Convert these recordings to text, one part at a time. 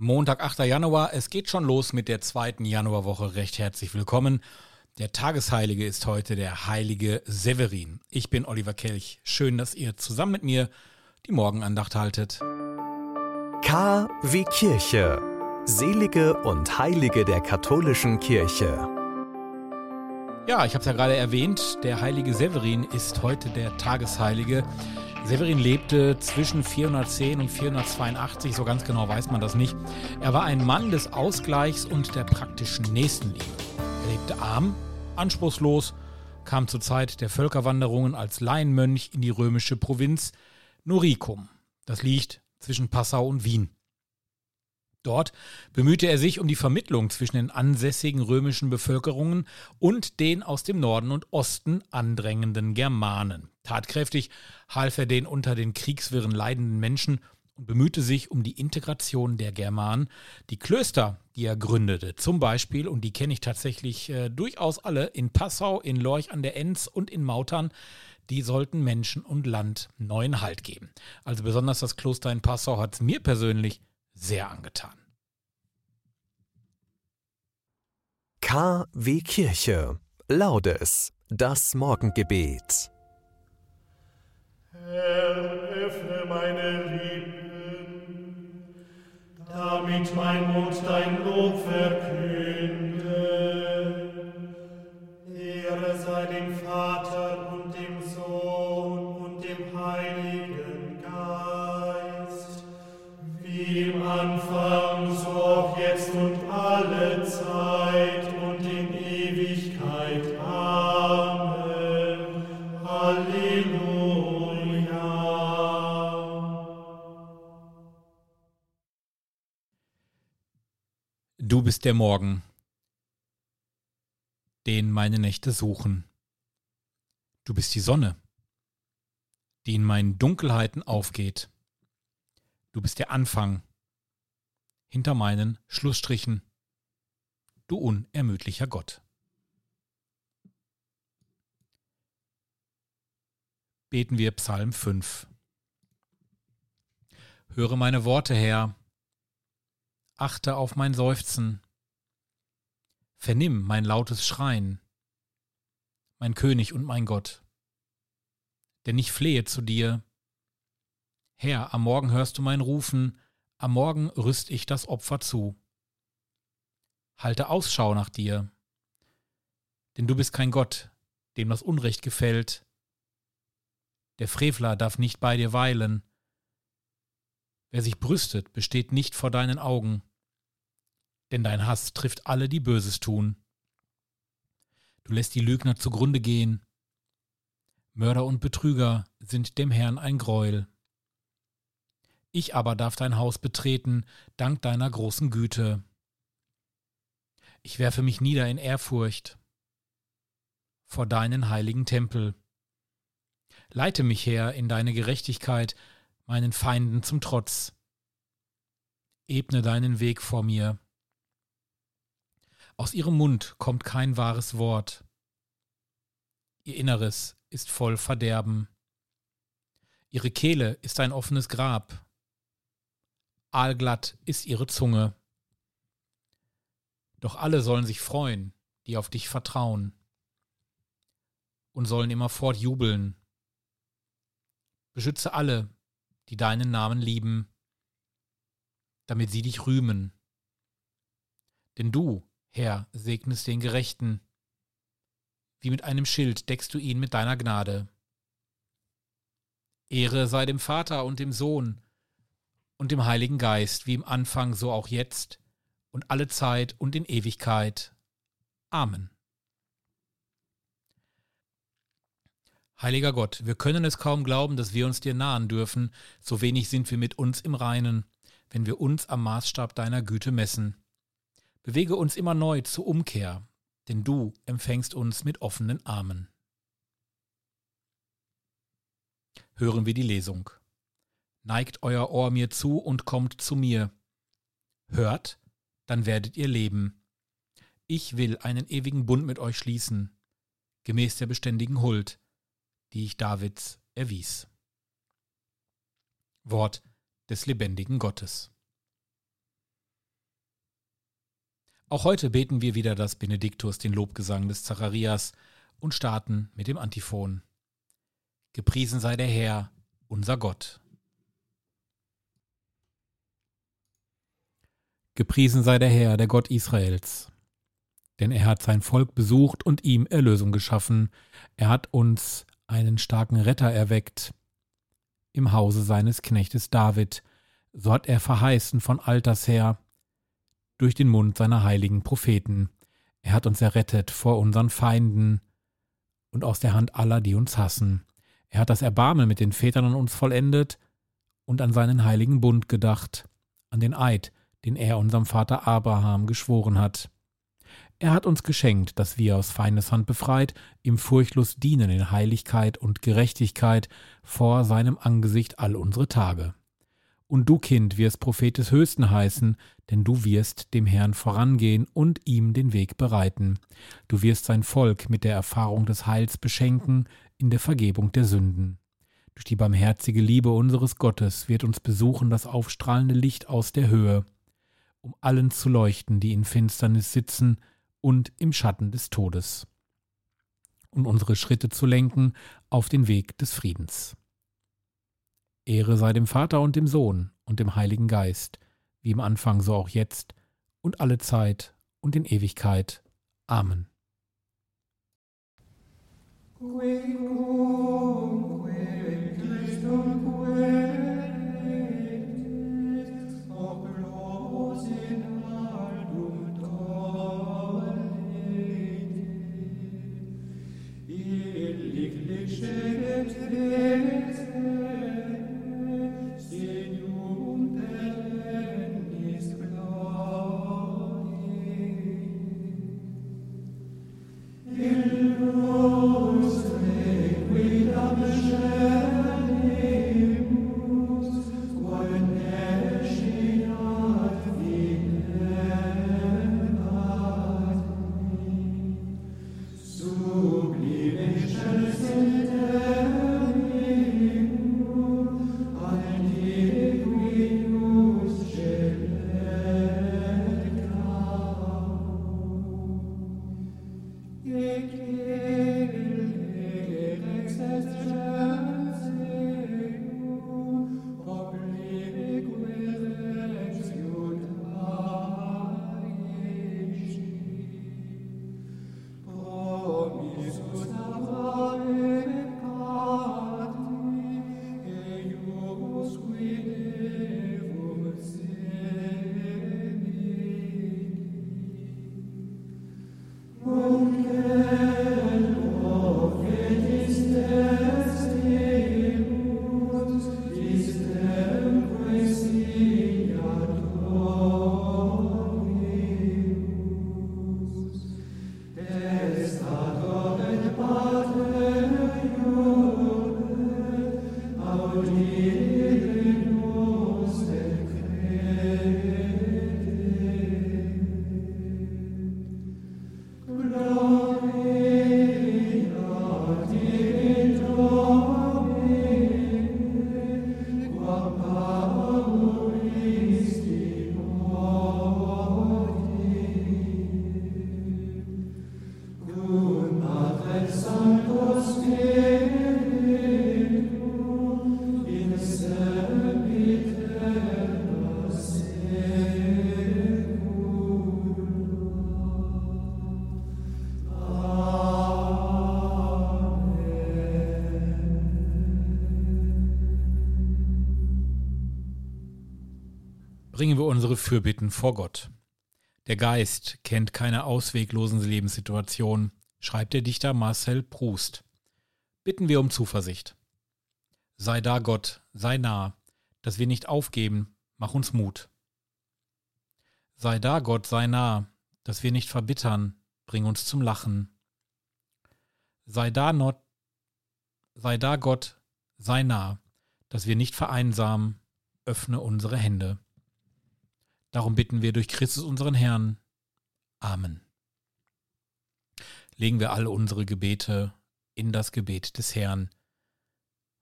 Montag, 8. Januar. Es geht schon los mit der zweiten Januarwoche. Recht herzlich willkommen. Der Tagesheilige ist heute der heilige Severin. Ich bin Oliver Kelch. Schön, dass ihr zusammen mit mir die Morgenandacht haltet. K wie Kirche. Selige und Heilige der katholischen Kirche. Ja, ich habe es ja gerade erwähnt, der heilige Severin ist heute der Tagesheilige. Severin lebte zwischen 410 und 482, so ganz genau weiß man das nicht. Er war ein Mann des Ausgleichs und der praktischen Nächstenliebe. Er lebte arm, anspruchslos, kam zur Zeit der Völkerwanderungen als Laienmönch in die römische Provinz Noricum. Das liegt zwischen Passau und Wien. Dort bemühte er sich um die Vermittlung zwischen den ansässigen römischen Bevölkerungen und den aus dem Norden und Osten andrängenden Germanen. Tatkräftig half er den unter den Kriegswirren leidenden Menschen und bemühte sich um die Integration der Germanen. Die Klöster, die er gründete, zum Beispiel, und die kenne ich tatsächlich äh, durchaus alle, in Passau, in Lorch an der Enz und in Mautern, die sollten Menschen und Land neuen Halt geben. Also besonders das Kloster in Passau hat es mir persönlich sehr angetan. K wie Kirche. Laudes. Das Morgengebet. Herr, öffne meine Lippen, damit mein Mund dein Lob verkünde. Du bist der Morgen, den meine Nächte suchen. Du bist die Sonne, die in meinen Dunkelheiten aufgeht. Du bist der Anfang hinter meinen Schlussstrichen. Du unermüdlicher Gott. Beten wir Psalm 5. Höre meine Worte, Herr, achte auf mein Seufzen, vernimm mein lautes Schreien, mein König und mein Gott. Denn ich flehe zu dir. Herr, am Morgen hörst du mein Rufen, am Morgen rüst ich das Opfer zu. Halte Ausschau nach dir, denn du bist kein Gott, dem das Unrecht gefällt. Der Frevler darf nicht bei dir weilen. Wer sich brüstet, besteht nicht vor deinen Augen, denn dein Hass trifft alle, die Böses tun. Du lässt die Lügner zugrunde gehen. Mörder und Betrüger sind dem Herrn ein Greuel. Ich aber darf dein Haus betreten, dank deiner großen Güte. Ich werfe mich nieder in Ehrfurcht vor deinen heiligen Tempel. Leite mich her in deine Gerechtigkeit, meinen Feinden zum Trotz. Ebne deinen Weg vor mir. Aus ihrem Mund kommt kein wahres Wort. Ihr Inneres ist voll Verderben. Ihre Kehle ist ein offenes Grab. Aalglatt ist ihre Zunge. Doch alle sollen sich freuen, die auf dich vertrauen, und sollen immerfort jubeln. Beschütze alle, die deinen Namen lieben, damit sie dich rühmen. Denn du, Herr, segnest den Gerechten, wie mit einem Schild deckst du ihn mit deiner Gnade. Ehre sei dem Vater und dem Sohn und dem Heiligen Geist, wie im Anfang, so auch jetzt und alle Zeit und in Ewigkeit. Amen. Heiliger Gott, wir können es kaum glauben, dass wir uns dir nahen dürfen, so wenig sind wir mit uns im Reinen, wenn wir uns am Maßstab deiner Güte messen. Bewege uns immer neu zur Umkehr, denn du empfängst uns mit offenen Armen. Hören wir die Lesung. Neigt euer Ohr mir zu und kommt zu mir. Hört, dann werdet ihr leben. Ich will einen ewigen Bund mit euch schließen, gemäß der beständigen Huld, die ich Davids erwies. Wort des lebendigen Gottes. Auch heute beten wir wieder das Benediktus, den Lobgesang des Zacharias, und starten mit dem Antiphon. Gepriesen sei der Herr, unser Gott. Gepriesen sei der Herr, der Gott Israels. Denn er hat sein Volk besucht und ihm Erlösung geschaffen. Er hat uns einen starken Retter erweckt im Hause seines Knechtes David. So hat er verheißen von alters her durch den Mund seiner heiligen Propheten. Er hat uns errettet vor unseren Feinden und aus der Hand aller, die uns hassen. Er hat das Erbarmen mit den Vätern an uns vollendet und an seinen heiligen Bund gedacht, an den Eid, den er unserem Vater Abraham geschworen hat. Er hat uns geschenkt, dass wir aus Feindeshand befreit, ihm furchtlos dienen in Heiligkeit und Gerechtigkeit vor seinem Angesicht all unsere Tage. Und du, Kind, wirst Prophet des Höchsten heißen, denn du wirst dem Herrn vorangehen und ihm den Weg bereiten. Du wirst sein Volk mit der Erfahrung des Heils beschenken in der Vergebung der Sünden. Durch die barmherzige Liebe unseres Gottes wird uns besuchen das aufstrahlende Licht aus der Höhe, um allen zu leuchten, die in Finsternis sitzen und im Schatten des Todes, und unsere Schritte zu lenken auf den Weg des Friedens. Ehre sei dem Vater und dem Sohn und dem Heiligen Geist, wie im Anfang so auch jetzt und alle Zeit und in Ewigkeit. Amen. Bringen wir unsere Fürbitten vor Gott. Der Geist kennt keine ausweglosen Lebenssituationen, schreibt der Dichter Marcel Proust. Bitten wir um Zuversicht. Sei da, Gott, sei nah, dass wir nicht aufgeben, mach uns Mut. Sei da, Gott, sei nah, dass wir nicht verbittern, bring uns zum Lachen. Sei da, Not, sei da, Gott, sei nah, dass wir nicht vereinsamen, öffne unsere Hände. Darum bitten wir durch Christus unseren Herrn. Amen. Legen wir alle unsere Gebete in das Gebet des Herrn.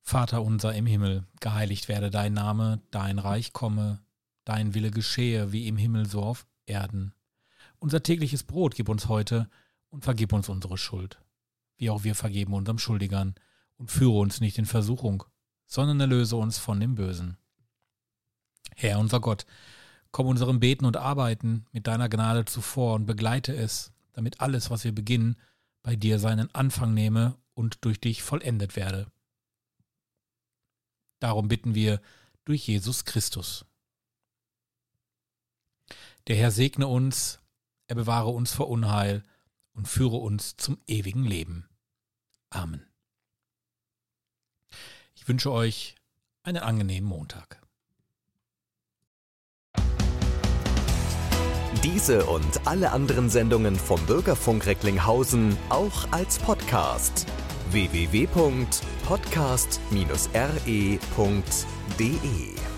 Vater unser im Himmel, geheiligt werde dein Name, dein Reich komme, dein Wille geschehe wie im Himmel so auf Erden. Unser tägliches Brot gib uns heute und vergib uns unsere Schuld, wie auch wir vergeben unserem Schuldigern, und führe uns nicht in Versuchung, sondern erlöse uns von dem Bösen. Herr unser Gott, komm unserem Beten und Arbeiten mit deiner Gnade zuvor und begleite es, damit alles, was wir beginnen, bei dir seinen Anfang nehme und durch dich vollendet werde. Darum bitten wir durch Jesus Christus. Der Herr segne uns, er bewahre uns vor Unheil und führe uns zum ewigen Leben. Amen. Ich wünsche euch einen angenehmen Montag. Diese und alle anderen Sendungen vom Bürgerfunk Recklinghausen auch als Podcast. www.podcast-re.de